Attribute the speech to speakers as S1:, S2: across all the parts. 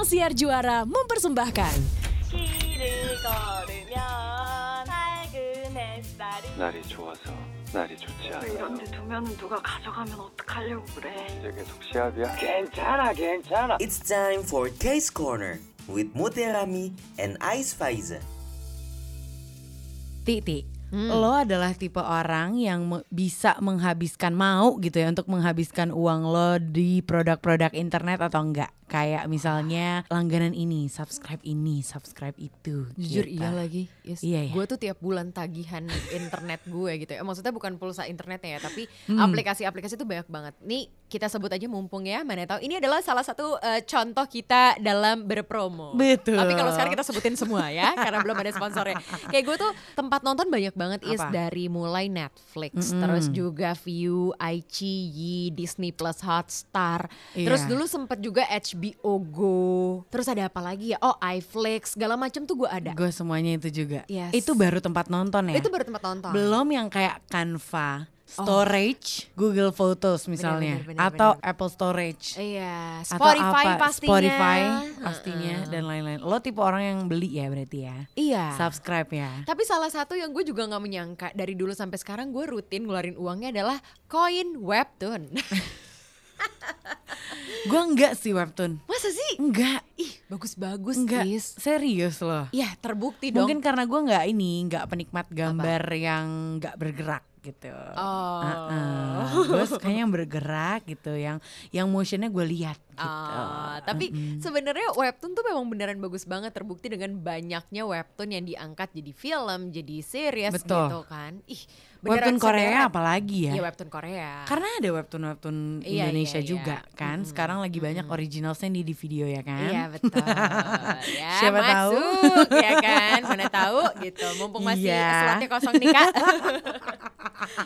S1: Ruang Siar Juara mempersembahkan
S2: 길을 걸으면 밝은 햇살이
S3: 날이 좋아서 날이 좋지 않아.
S2: 이런데 두면은 누가 가져가면 어떡하려고 그래
S3: 이제 계속 시합이야?
S4: 괜찮아 괜찮아
S5: It's time for Case Corner with Muterami and Ais Faiza.
S6: Titi, lo adalah tipe orang yang me- bisa menghabiskan mau gitu ya untuk menghabiskan uang lo di produk-produk internet atau enggak? Kayak misalnya langganan ini, subscribe ini, subscribe itu.
S7: Jujur
S6: gitu.
S7: iya lagi. Yes.
S6: Iya ya?
S7: Gue tuh tiap bulan tagihan internet gue gitu ya. Maksudnya bukan pulsa internetnya ya, tapi
S6: Hmm.
S7: aplikasi-aplikasi itu banyak banget. Nih kita sebut aja mumpung ya, mana tahu ini adalah salah satu eh, contoh kita dalam berpromo.
S6: Betul.
S7: Tapi kalau sekarang kita sebutin semua ya, karena belum ada sponsornya. Kayak gue tuh tempat nonton banyak banget is
S6: Apa?
S7: dari mulai Netflix,
S6: Mm-mm.
S7: terus juga View, iQIYI, Disney Plus Hotstar. Terus
S6: Iya.
S7: dulu sempet juga HBO Go. Terus ada apa lagi ya? Oh, iFlix, segala macam tuh gue ada.
S6: Gue semuanya itu juga.
S7: Yes.
S6: Itu baru tempat nonton ya?
S7: Itu baru tempat nonton.
S6: Belum yang kayak Canva, storage, Google Photos misalnya,
S7: bener, bener,
S6: atau Apple Storage.
S7: Iya,
S6: atau
S7: Spotify
S6: apa,
S7: pastinya.
S6: Spotify pastinya dan lain-lain. Lo tipe orang yang beli ya berarti ya?
S7: Iya.
S6: Subscribe ya?
S7: Tapi salah satu yang gue juga nggak menyangka dari dulu sampai sekarang gue rutin ngeluarin uangnya adalah koin webtoon.
S6: Gue enggak sih webtoon.
S7: Masa sih?
S6: Enggak,
S7: Ih, bagus-bagus
S6: enggak.
S7: Is.
S6: Serius loh.
S7: Iya, terbukti dong.
S6: Mungkin karena gue nggak ini, nggak penikmat gambar yang nggak bergerak gitu.
S7: Oh.
S6: gue sukanya yang bergerak gitu, yang yang motionnya gue lihat gitu.
S7: Ah, tapi sebenarnya webtoon tuh memang beneran bagus banget terbukti dengan banyaknya webtoon yang diangkat jadi film, jadi series
S6: Betul.
S7: gitu kan. Ih,
S6: Webtoon Korea
S7: sederet.
S6: apalagi ya?
S7: Iya, webtoon Korea.
S6: Karena ada webtoon-webtoon
S7: Iya,
S6: Indonesia
S7: iya, iya.
S6: juga kan. Sekarang lagi banyak originalnya nih di video ya kan.
S7: Iya betul. ya,
S6: Siapa tahu.
S7: masuk ya kan. Mana tahu gitu. Mumpung masih
S6: Iya.
S7: slotnya kosong nih Kak.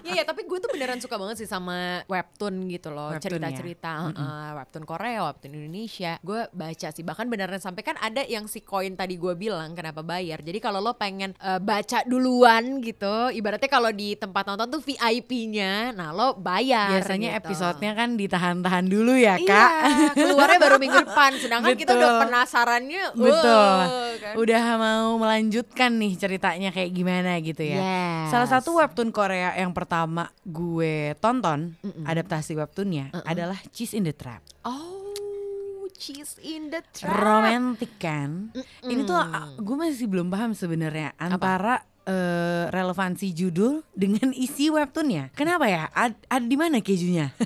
S7: Iya ya, tapi gue tuh beneran suka banget sih sama webtoon gitu loh.
S6: Webtoon
S7: Cerita-cerita heeh, webtoon Korea, webtoon Indonesia. Gue baca sih bahkan beneran sampai kan ada yang si koin tadi gue bilang kenapa bayar. Jadi kalau lo pengen eh, baca duluan gitu, ibaratnya kalau di tempat nonton tuh VIP-nya, nah lo bayar.
S6: Biasanya
S7: gitu.
S6: episodenya kan ditahan-tahan dulu ya
S7: Iya,
S6: kak.
S7: keluarnya baru minggu depan. Sedangkan kita udah
S6: Betul.
S7: penasarannya.
S6: Betul.
S7: wow, kan.
S6: Udah mau melanjutkan nih ceritanya kayak gimana gitu ya.
S7: Yes.
S6: Salah satu webtoon Korea yang pertama gue tonton adaptasi webtoonnya adalah Cheese in the Trap.
S7: Oh, cheese in the trap.
S6: Romantis kan? Ini tuh ah, gue masih belum paham sebenarnya antara eh, relevansi judul dengan isi webtoonnya. Kenapa ya? Ad- Ada di mana kejunya?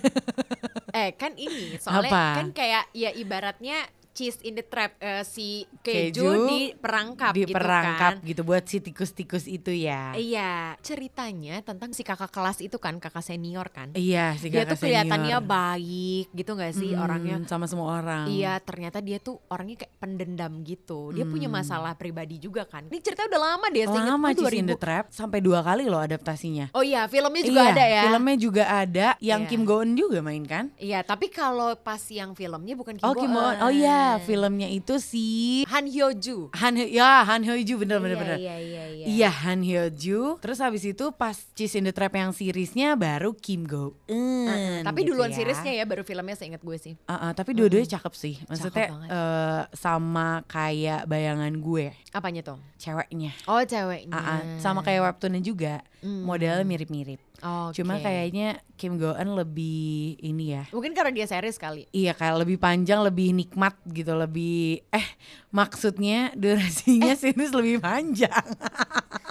S7: Eh kan ini soalnya
S6: Apa?
S7: kan kayak ya ibaratnya cheese in the trap eh, si
S6: Keju
S7: keju, di perangkap
S6: di
S7: gitu
S6: perangkap
S7: kan.
S6: gitu buat si tikus-tikus itu ya.
S7: Iya, ceritanya tentang si kakak kelas itu kan, kakak senior kan.
S6: Iya, si
S7: dia
S6: kakak
S7: tuh kelihatannya
S6: senior.
S7: baik gitu gak sih
S6: Hmm,
S7: orangnya?
S6: sama semua orang.
S7: Iya, ternyata dia tuh orangnya kayak pendendam gitu. Dia punya
S6: Hmm.
S7: masalah pribadi juga kan. Ini cerita udah lama deh,
S6: Lama Cheese in the
S7: 2000.
S6: Trap sampai dua kali loh adaptasinya.
S7: Oh iya, filmnya juga
S6: iya,
S7: ada ya.
S6: Filmnya juga ada yang
S7: Iya.
S6: Kim Go Eun juga main kan?
S7: Iya, tapi kalau pas yang filmnya bukan Kim
S6: Oh Kim Go Eun. Oh iya, filmnya itu si
S7: Han Hyo Ju.
S6: Han Hyo ya Han Hyo Ju bener bener
S7: iya,
S6: bener.
S7: Iya, iya, iya.
S6: Iya Han Hyo Ju. Terus habis itu pas Cheese in the Trap yang seriesnya baru Kim Go Eun.
S7: Heeh, tapi
S6: gitu
S7: duluan
S6: ya.
S7: seriesnya ya, baru filmnya seingat gue sih.
S6: Uh, uh, tapi dua-duanya cakep sih. Maksudnya
S7: banget.
S6: eh, sama kayak bayangan gue,
S7: Apanya tuh?
S6: ceweknya.
S7: Oh, ceweknya.
S6: Uh, uh, sama kayak webtoonnya juga.
S7: Hmm.
S6: Modelnya mirip-mirip.
S7: Oke.
S6: Cuma kayaknya Kim Go Eun lebih ini ya.
S7: Mungkin karena dia series kali.
S6: Iya kayak lebih panjang, lebih nikmat gitu, lebih eh maksudnya durasinya
S7: Eh.
S6: series lebih panjang.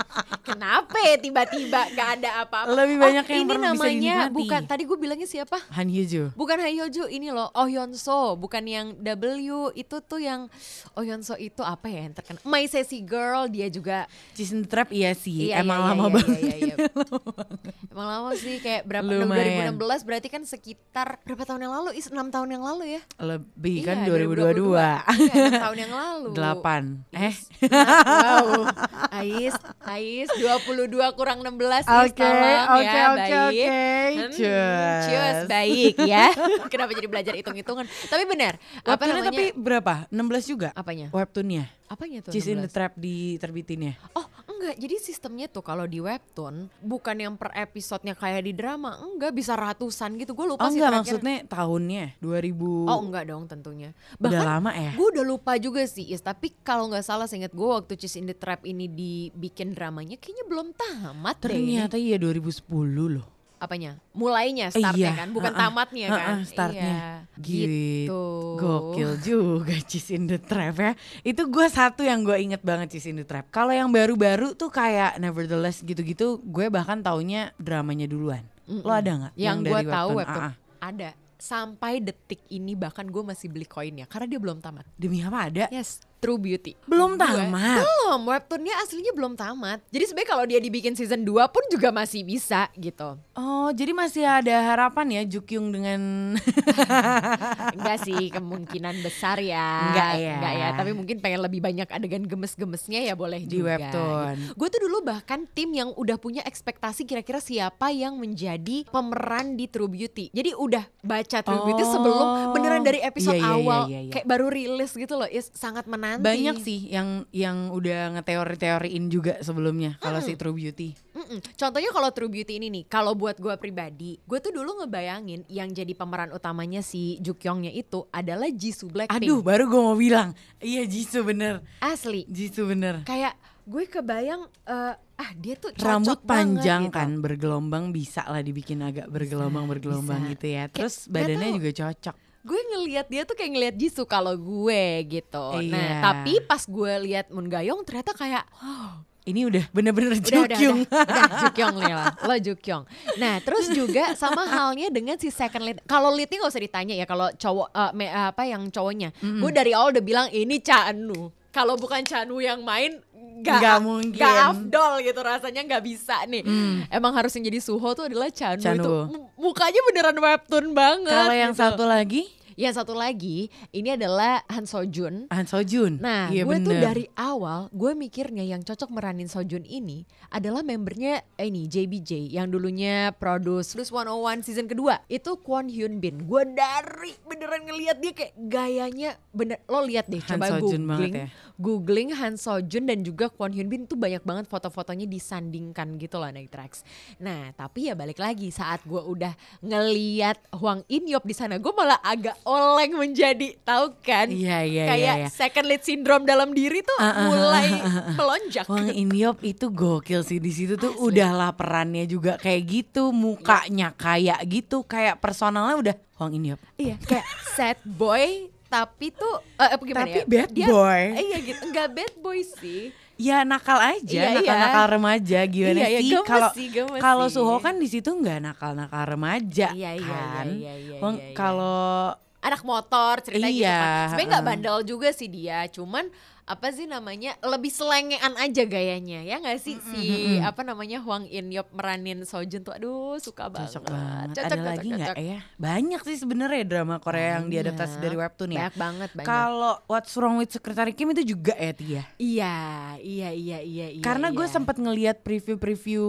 S7: Kenapa ya tiba-tiba gak ada apa-apa?
S6: Lebih banyak
S7: oh,
S6: yang
S7: ini
S6: perlu bisa
S7: namanya
S6: dinikmati.
S7: bukan tadi gue bilangnya siapa?
S6: Han Hyo Joo.
S7: Bukan Ha Hyo Ju, ini loh Oh Hyun So, bukan yang W itu tuh yang Oh Hyun So itu apa ya yang terkenal? My Sassy Girl dia juga
S6: the Trap iya sih,
S7: Iya,
S6: emang
S7: iya,
S6: lama
S7: iya,
S6: banget.
S7: iya, iya, iya. Emang lama sih kayak berapa
S6: Lumayan.
S7: 2016 berarti kan sekitar berapa tahun yang lalu? Is 6 tahun yang lalu ya?
S6: Lebih kan
S7: Iya,
S6: 2022.
S7: Iya, 6 tahun yang lalu.
S6: Delapan. Eh,
S7: wow. Ais, Ais 22 kurang 16 Is,
S6: Oke,
S7: tolong
S6: oke,
S7: ya,
S6: oke,
S7: baik.
S6: oke.
S7: Hmm,
S6: Cheers.
S7: cheers, baik ya. Kenapa jadi belajar hitung-hitungan? Tapi benar, apa namanya?
S6: tapi berapa? 16 juga?
S7: Apanya?
S6: Webtoonnya.
S7: Apanya tuh?
S6: Cheese in the
S7: 16?
S6: Trap diterbitinnya.
S7: Oh, Enggak, jadi sistemnya tuh kalau di webtoon bukan yang per episodenya kayak di drama, enggak bisa ratusan gitu. Gue lupa
S6: Oh
S7: sih
S6: enggak
S7: terakhir.
S6: maksudnya tahunnya 2000
S7: Oh enggak dong tentunya.
S6: Udah lama ya?
S7: Gue udah lupa juga sih, Is. Tapi kalau nggak salah seinget gue waktu Cheese in the Trap ini dibikin dramanya kayaknya belum tamat deh. ini.
S6: Ternyata iya 2010 loh.
S7: Apanya? Mulainya, startnya
S6: Iya,
S7: kan, bukan
S6: uh-uh,
S7: tamatnya kan?
S6: uh-uh, startnya.
S7: Iya,
S6: Gitu.
S7: gitu.
S6: Gokil juga Cheese in the Trap ya. Itu gue satu yang gue inget banget Cheese in the Trap. Kalau yang baru-baru tuh kayak Nevertheless gitu-gitu, gue bahkan taunya dramanya duluan. Lo ada nggak?
S7: Yang, gue
S6: dari
S7: tahu
S6: webtoon? Ah, ah.
S7: ada. Sampai detik ini bahkan gue masih beli koinnya karena dia belum tamat.
S6: Demi apa ada?
S7: Yes, True Beauty.
S6: Belum
S7: Gue-
S6: tamat?
S7: Belum, webtoonnya aslinya belum tamat. Jadi sebenarnya kalau dia dibikin season 2 pun juga masih bisa gitu.
S6: Oh, jadi masih ada harapan ya Jukyung dengan
S7: Enggak sih, kemungkinan besar ya.
S6: Enggak ya.
S7: Enggak ya, tapi mungkin pengen lebih banyak adegan gemes-gemesnya ya boleh
S6: Di
S7: juga.
S6: webtoon.
S7: Gue tuh dulu bahkan tim yang udah punya ekspektasi kira-kira siapa yang menjadi pemeran di True Beauty. Jadi udah baca True Beauty
S6: Oh.
S7: sebelum beneran dari episode
S6: Iya, iya, iya,
S7: awal
S6: iya, iya.
S7: kayak baru rilis gitu loh. Is sangat menanti.
S6: banyak sih yang yang udah ngeteori-teoriin juga sebelumnya kalau si True Beauty.
S7: Mm-mm. Contohnya kalau True Beauty ini nih, kalau buat gue pribadi, gue tuh dulu ngebayangin yang jadi pemeran utamanya si Jukyongnya itu adalah Jisoo Blackpink.
S6: Aduh, baru gue mau bilang, iya Jisoo bener,
S7: asli.
S6: Jisoo bener.
S7: Kayak gue kebayang, eh, ah dia tuh cocok
S6: Rambut panjang
S7: banget gitu.
S6: kan bergelombang bisa lah dibikin agak bergelombang bergelombang
S7: bisa.
S6: gitu ya. Terus badannya juga cocok.
S7: Gue ngelihat dia tuh kayak ngelihat Jisoo kalau gue gitu.
S6: Iya.
S7: Nah, tapi pas gue lihat Moon Gayong ternyata kayak
S6: Ini udah bener-bener
S7: udah udah
S6: Jukyung.
S7: udah, udah Jukyong nih lah lo Jukyong nah terus juga sama halnya dengan si second lead kalau leadnya nggak usah ditanya ya kalau cowok eh, me- apa yang cowoknya gue dari awal udah bilang ini Chanu kalau bukan Chanu yang main
S6: Nggak
S7: Gak,
S6: mungkin.
S7: Gak afdol gitu rasanya nggak bisa nih Emang harus yang jadi Suho tuh adalah Chanu,
S6: Chanu.
S7: itu mu- Mukanya beneran webtoon banget
S6: Kalau yang
S7: gitu.
S6: satu lagi
S7: Yang satu lagi Ini adalah Han Sojun
S6: Han Sojun.
S7: Nah,
S6: iya
S7: gue tuh dari awal gue mikirnya yang cocok meranin Sojun ini adalah membernya eh, ini JBJ yang dulunya produce Plus 101 season kedua. Itu Kwon Hyun Bin. Gue dari beneran ngelihat dia kayak gayanya bener lo lihat deh
S6: Han
S7: coba
S6: Sojun
S7: googling.
S6: ya.
S7: Googling Han Sojun dan juga Kwon Hyun Bin tuh banyak banget foto-fotonya disandingkan gitu loh naik tracks. Nah, tapi ya balik lagi saat gue udah ngeliat Hwang In Yop di sana, gue malah agak oleng menjadi tahu kan?
S6: Iya, iya,
S7: kayak
S6: iya, iya.
S7: second lead syndrome dalam diri tuh
S6: Ah, ah,
S7: mulai
S6: ah, ah, ah.
S7: melonjak.
S6: Wang Inyop itu gokil sih di situ tuh udah lah perannya juga kayak gitu, mukanya kayak gitu, kayak personalnya udah Wang Inyop.
S7: Iya, kayak sad boy tapi tuh eh, apa gimana
S6: Tapi
S7: ya?
S6: bad boy.
S7: Iya gitu, enggak bad boy sih.
S6: Ya nakal aja,
S7: Iya,
S6: nakal-nakal
S7: iya.
S6: remaja gimana
S7: Iya, iya,
S6: sih? Kalau kalau. Suho kan di situ nggak nakal-nakal remaja
S7: Iya, iya,
S6: kan.
S7: iya, iya, iya, iya, iya.
S6: kalau
S7: Anak motor cerita gitu
S6: Iya,
S7: kan. Sebenarnya nggak bandel juga sih dia, cuman apa sih namanya lebih selengean aja gayanya ya nggak sih si apa namanya Hwang In Yop meranin Sojun tuh aduh suka banget
S6: cocok banget.
S7: Cocok,
S6: Ada
S7: cocok,
S6: lagi nggak ya? Banyak sih sebenarnya drama Korea yang
S7: Banyak.
S6: diadaptasi dari webtoon ya.
S7: banyak banget banyak
S6: Kalau What's Wrong with Secretary Kim itu juga ya Tia.
S7: iya iya iya iya iya
S6: Karena gue
S7: iya.
S6: sempat ngeliat preview-preview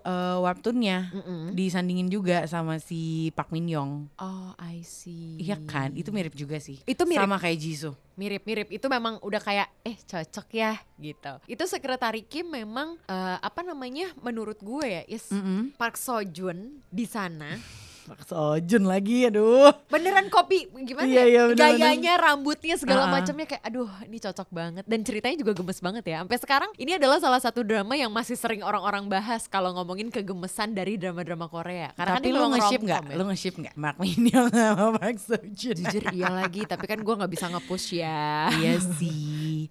S6: uh, webtoonnya
S7: Mm-mm.
S6: disandingin juga sama si Park Min Young.
S7: oh I see
S6: Iya kan? Itu mirip juga sih.
S7: Itu mirip.
S6: Sama kayak Jisoo.
S7: Mirip-mirip itu memang udah kayak eh cocok ya gitu itu sekretari Kim memang eh, apa namanya menurut gue ya is
S6: Mm-mm.
S7: Park Sojun di sana
S6: Sojun lagi aduh.
S7: beneran kopi gimana
S6: Iya,
S7: ya?
S6: iya, bener-bener.
S7: gayanya rambutnya segala
S6: Ah.
S7: macamnya kayak aduh ini cocok banget dan ceritanya juga gemes banget ya sampai sekarang ini adalah salah satu drama yang masih sering orang-orang bahas kalau ngomongin kegemesan dari drama-drama Korea karena
S6: Tapi
S7: kan
S6: lu nge-ship nggak?
S7: ya.
S6: Lu nge-ship nggak? Park Min Young sama Park Sojun.
S7: jujur iya lagi tapi kan gue nggak bisa nge-push ya
S6: iya sih.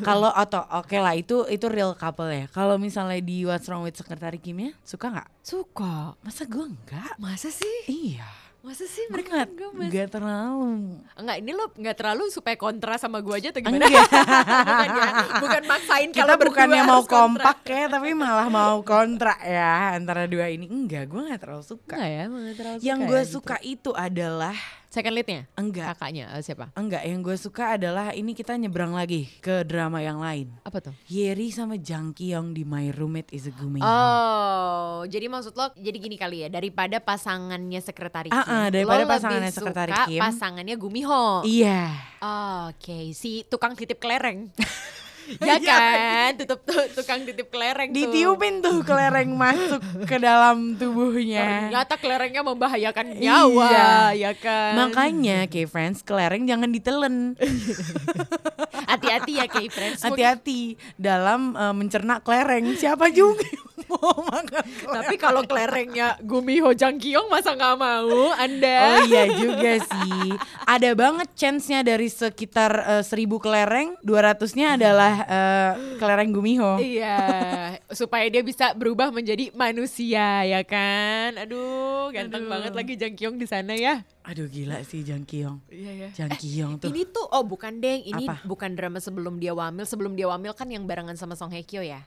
S6: Kalau atau oke lah itu itu real couple ya. Kalau misalnya di What's Wrong with Secretary Kim ya, suka nggak?
S7: suka
S6: Masa gue enggak?
S7: masa sih
S6: Iya.
S7: masa sih
S6: Mereka
S7: mereka gemes
S6: enggak terlalu.
S7: Enggak, ini lo nggak terlalu supaya kontra sama gue aja atau gimana?
S6: Enggak.
S7: bukan ya, bukan maksain
S6: Kita
S7: kalau
S6: bukannya mau
S7: harus kontra.
S6: kompak ya, tapi malah mau kontra ya antara dua ini. Enggak, gue nggak terlalu suka.
S7: Enggak ya, nggak terlalu
S6: Yang
S7: suka
S6: gue
S7: ya, gitu.
S6: suka itu adalah
S7: Second leadnya?
S6: enggak,
S7: Kakaknya eh, siapa?
S6: enggak. Yang gue suka adalah ini kita nyebrang lagi ke drama yang lain.
S7: Apa tuh?
S6: Yeri sama Jang Kyung di My Roommate is a Gumi.
S7: Oh, jadi maksud lo jadi gini kali ya, daripada pasangannya sekretari
S6: Ah,
S7: Kim,
S6: ah, daripada
S7: lo lebih
S6: pasangannya sekretari
S7: suka
S6: Kim.
S7: pasangannya Gumiho.
S6: Iya.
S7: Oke, si tukang titip kelereng. ya kan tutup tuh tukang titip kelereng tuh.
S6: Ditiupin tuh kelereng masuk ke dalam tubuhnya.
S7: ternyata kelerengnya membahayakan nyawa
S6: Iya.
S7: ya kan
S6: Makanya K-Friends kelereng jangan ditelen.
S7: hati-hati ya kayak friends
S6: Hati-hati dalam eh, mencerna kelereng. Siapa juga mau makan kelereng?
S7: tapi kalau kelerengnya Gumiho Jangkyong masa nggak mau anda
S6: Oh iya juga sih. Ada banget chance-nya dari sekitar eh, seribu kelereng, 200-nya adalah eh, kelereng Gumiho.
S7: Iya, supaya dia bisa berubah menjadi manusia ya kan. Aduh, ganteng
S6: Aduh.
S7: banget lagi Jang Kyung di sana ya.
S6: Aduh gila sih Jang Kyung.
S7: Iya ya.
S6: Jang Kyung tuh.
S7: Ini tuh oh bukan deng, ini
S6: Apa?
S7: bukan drama sebelum dia wamil. Sebelum dia wamil kan yang barengan sama Song Hye Kyo ya.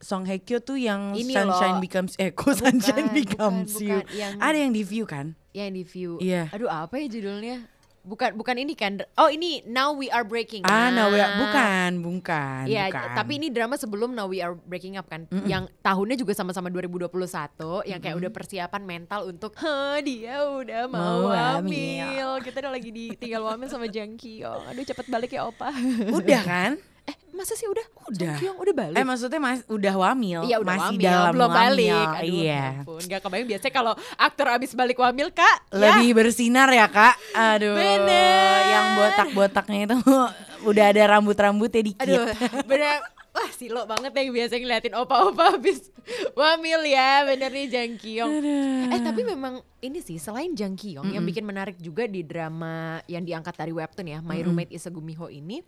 S6: Song Hye Kyo tuh yang
S7: Ini
S6: Sunshine
S7: loh.
S6: Becomes eh kok Sunshine
S7: Bukan,
S6: Becomes
S7: bukan,
S6: You.
S7: bukan. Yang-
S6: Ada yang di view kan?
S7: Yang di view.
S6: Iya.
S7: Aduh apa ya judulnya? Bukan bukan ini kan. Oh ini Now We Are Breaking.
S6: Ah, no,
S7: Up.
S6: bukan, bukan,
S7: Iya,
S6: bukan.
S7: tapi ini drama sebelum Now We Are Breaking Up kan, yang tahunnya juga sama-sama 2021, yang kayak udah persiapan mental untuk, dia udah mau,
S6: Mau
S7: hamil. Kita udah lagi ditinggal hamil sama Jang Kyung. Aduh cepet balik ya opa.
S6: udah kan?
S7: eh masa sih udah?
S6: Udah.
S7: Kyung udah balik?
S6: Eh maksudnya mas udah wamil,
S7: Iya udah
S6: masih
S7: wamil,
S6: dalam
S7: belum
S6: wamil.
S7: balik. Aduh,
S6: iya.
S7: ampun. Gak kebayang biasanya kalau aktor abis balik wamil kak,
S6: Lebih bersinar ya kak. Aduh.
S7: Bener.
S6: Yang botak-botaknya itu udah ada rambut-rambutnya dikit.
S7: Aduh, bener. Wah silo banget yang biasa ngeliatin opa-opa habis wamil ya bener nih Jang Kyung. Eh tapi memang ini sih selain Jang Kyung yang bikin menarik juga di drama yang diangkat dari webtoon ya My Roommate is a Gumiho ini.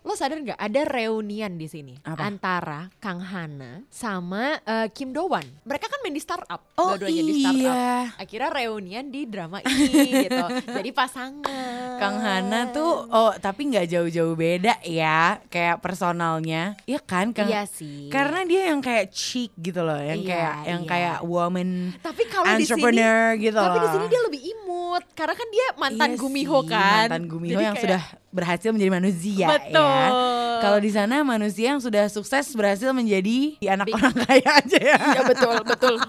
S7: Lo sadar nggak ada reunian di sini
S6: Apa?
S7: antara Kang Hana sama eh, Kim Do Won. Mereka kan main di startup,
S6: Oh,
S7: dua-duanya di startup.
S6: iya.
S7: Akhirnya reunian di drama ini gitu. Jadi pasangan.
S6: Kang Hana tuh oh tapi nggak jauh-jauh beda ya kayak personalnya. Iya kan Kang?
S7: Iya sih.
S6: Karena dia yang kayak chic gitu loh, yang
S7: Iya,
S6: kayak yang
S7: iya.
S6: kayak woman
S7: Tapi kalau di sini
S6: entrepreneur gitu
S7: Tapi di
S6: loh.
S7: sini dia lebih imut karena kan dia mantan
S6: Iya
S7: Gumiho
S6: sih,
S7: kan.
S6: Mantan Gumiho
S7: Jadi
S6: yang
S7: kayak-
S6: sudah berhasil menjadi manusia
S7: Betul.
S6: ya. Kalau di sana manusia yang sudah sukses berhasil menjadi anak orang kaya aja ya.
S7: Iya betul betul.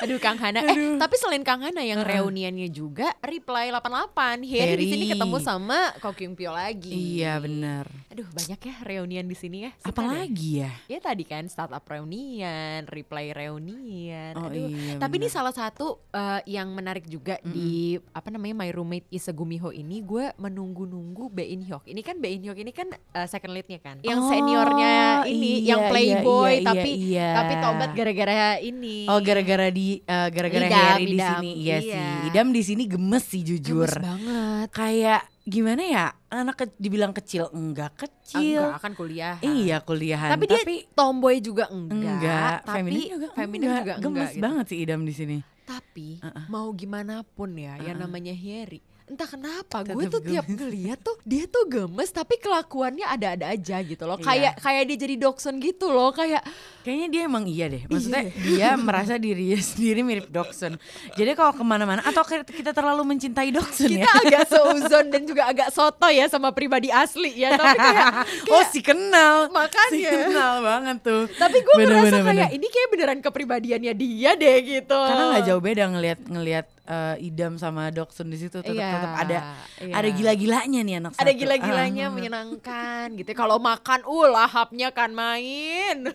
S7: Aduh Kang Hana. Eh tapi selain Kang Hana yang reuniannya juga Reply 88. Harry di sini ketemu sama Ko Kyung Pyo lagi.
S6: Iya benar.
S7: Aduh banyak ya reunian di sini ya. Suka deh.
S6: Apalagi ya?
S7: Ya tadi kan startup reunian, reply reunian.
S6: Oh,
S7: Aduh.
S6: iya,
S7: Tapi ini
S6: benar.
S7: salah satu eh, yang menarik juga di apa namanya My Roommate is a Gumiho ini gue menunggu-nunggu Bae In Hyuk. Ini kan Bae In Hyuk ini kan eh, second leadnya kan. Yang
S6: Oh,
S7: seniornya ini
S6: iya,
S7: yang
S6: iya,
S7: playboy
S6: iya,
S7: tapi
S6: iya.
S7: tapi tobat gara-gara ini.
S6: Oh gara-gara di eh, gara-gara
S7: Idam,
S6: Harry di
S7: idam.
S6: sini iya,
S7: Iya.
S6: sih. Idam di sini gemes sih jujur.
S7: Gemes banget.
S6: Kayak gimana ya? Anak ke- dibilang kecil enggak kecil.
S7: Enggak kan kuliah.
S6: Iya kuliahan.
S7: Tapi dia tomboy juga enggak.
S6: enggak,
S7: tapi
S6: feminin juga
S7: feminin
S6: enggak.
S7: juga
S6: gemes
S7: enggak gitu.
S6: banget sih Idam di sini.
S7: Tapi mau gimana pun ya yang namanya Harry entah kenapa gue tuh tiap ngeliat tuh dia tuh gemes tapi kelakuannya ada-ada aja gitu loh
S6: Iya.
S7: kayak kayak dia jadi Dokson gitu loh kayak
S6: Kayaknya dia emang iya deh. Maksudnya dia merasa dirinya sendiri mirip Doksun. Jadi kalau ke mana-mana atau kayak kita terlalu mencintai Doksun
S7: kita
S6: ya.
S7: agak seuzon dan juga agak soto ya sama pribadi asli ya tapi kayak,
S6: oh si kenal.
S7: Makanya.
S6: Si kenal banget tuh.
S7: tapi gue ngerasa
S6: bener,
S7: kayak
S6: bener.
S7: ini kayak beneran kepribadiannya dia deh gitu
S6: Karena nggak jauh beda ngelihat ngelihat eh, Idam sama Doksun di situ tetap
S7: Iya,
S6: tetap ada
S7: iya.
S6: ada gila-gilanya nih anak
S7: ada
S6: satu.
S7: gila-gilanya
S6: Ah.
S7: menyenangkan gitu kalau makan uh lahapnya kan main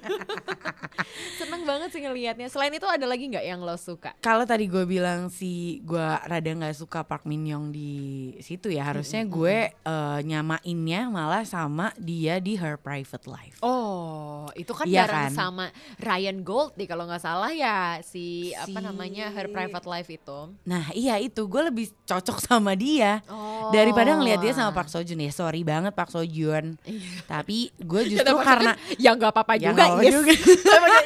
S7: seneng banget sih ngelihatnya selain itu ada lagi nggak yang lo suka
S6: Kalau tadi gue bilang si gue rada nggak suka Park Min Young di situ ya harusnya gue eh, nyamainnya malah sama dia di Her Private Life.
S7: Oh, itu kan
S6: Iya
S7: bareng
S6: kan?
S7: sama Ryan Goldie kalau nggak salah ya si, apa
S6: Si-
S7: namanya Her Private Life itu.
S6: Nah iya itu gue lebih cocok sama dia
S7: Oh.
S6: daripada ngeliat dia sama Park Seo Joon ya sorry banget Park Seo Joon. Tapi gue
S7: Ya,
S6: justru
S7: tapi
S6: karena
S7: maksudnya ya nggak apa-apa
S6: Ya,
S7: juga, Is.
S6: juga.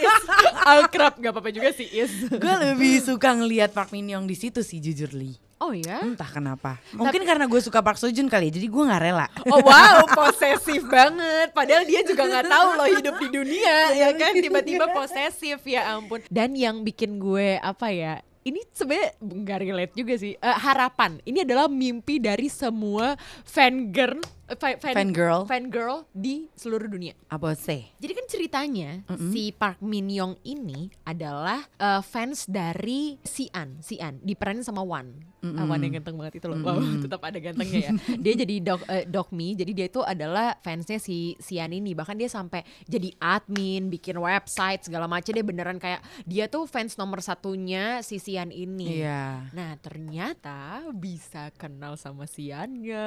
S7: Akrab nggak apa-apa juga sih Is.
S6: gue lebih suka ngeliat Park Min Young di situ sih jujur Lee.
S7: Oh ya?
S6: Entah kenapa. Mungkin karena gue suka Park Seo Joon kali ya, jadi gue nggak rela.
S7: Oh wow, posesif banget. Padahal dia juga nggak tahu loh hidup di dunia, ya kan? Tiba-tiba posesif ya ampun. Dan yang bikin gue apa ya? Ini sebenarnya nggak relate juga sih. Eh, harapan. Ini adalah mimpi dari semua fan girl fan,
S6: Fan girl.
S7: fan girl di seluruh dunia.
S6: Apa sih?
S7: Jadi kan ceritanya si Park Min Young ini adalah eh, fans dari Sian, Sian diperanin sama Wan. Ah, Wan yang ganteng banget itu loh. Wow, tetap ada gantengnya ya. dia jadi dog eh, dogmi, jadi dia itu adalah fansnya si Sian ini. Bahkan dia sampai jadi admin, bikin website segala macam. Dia beneran kayak dia tuh fans nomor satunya si Sian ini.
S6: Iya.
S7: Nah ternyata bisa kenal sama Siannya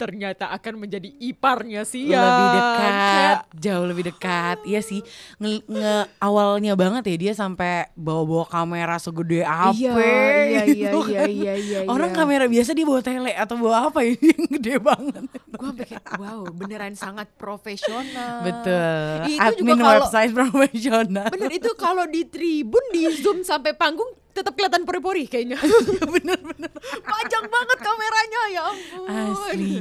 S7: Ternyata akan menjadi iparnya Sian
S6: lebih dekat,
S7: Kayak,
S6: jauh lebih dekat. Iya sih, nge, nge- awalnya banget ya dia sampai bawa-bawa kamera segede apa
S7: Iya, iya, iya,
S6: gitu
S7: iya,
S6: kan.
S7: iya, iya,
S6: Orang
S7: iya.
S6: kamera biasa dia bawa tele atau bawa apa ini yang gede banget.
S7: Gue sampai kayak wow beneran sangat profesional
S6: Betul.
S7: Itu
S6: Admin
S7: juga kalau
S6: website profesional.
S7: Bener itu kalau di tribun di zoom sampai panggung tetap kelihatan pori-pori kayaknya. Bener-bener Panjang banget kameranya ya ampun.
S6: Asli.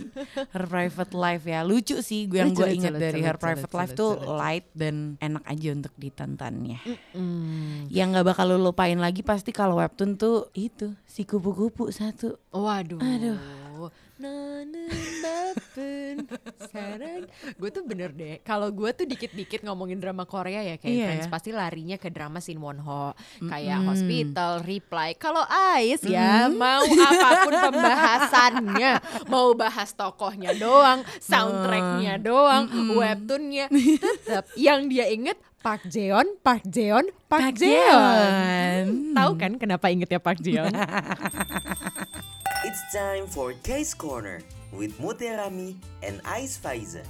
S6: Her private life ya. Lucu sih gue yang gue ingat dari Her private life tuh light dan enak aja untuk ditontonnya
S7: Hmm.
S6: Yang gak bakal lu lupain lagi pasti kalau webtoon tuh itu Si kupu-kupu satu.
S7: Waduh.
S6: Aduh.
S7: Sarang. Gue tuh bener deh. Kalau gue tuh dikit-dikit ngomongin drama Korea ya kayak
S6: Iya
S7: Friends pasti larinya ke drama Shin Won Ho, kayak Hospital, Reply. Kalau Ais ya mau apa pun pembahasannya, mau bahas tokohnya doang, soundtracknya doang, webtoonnya, tetap yang dia inget Park Jeon, Park Jeon, Park,
S6: Park
S7: Jeon.
S6: Jeon.
S7: Tahu kan kenapa ingetnya Park Jeon?
S5: It's time for Case Corner with Muterami and Ice Faiza.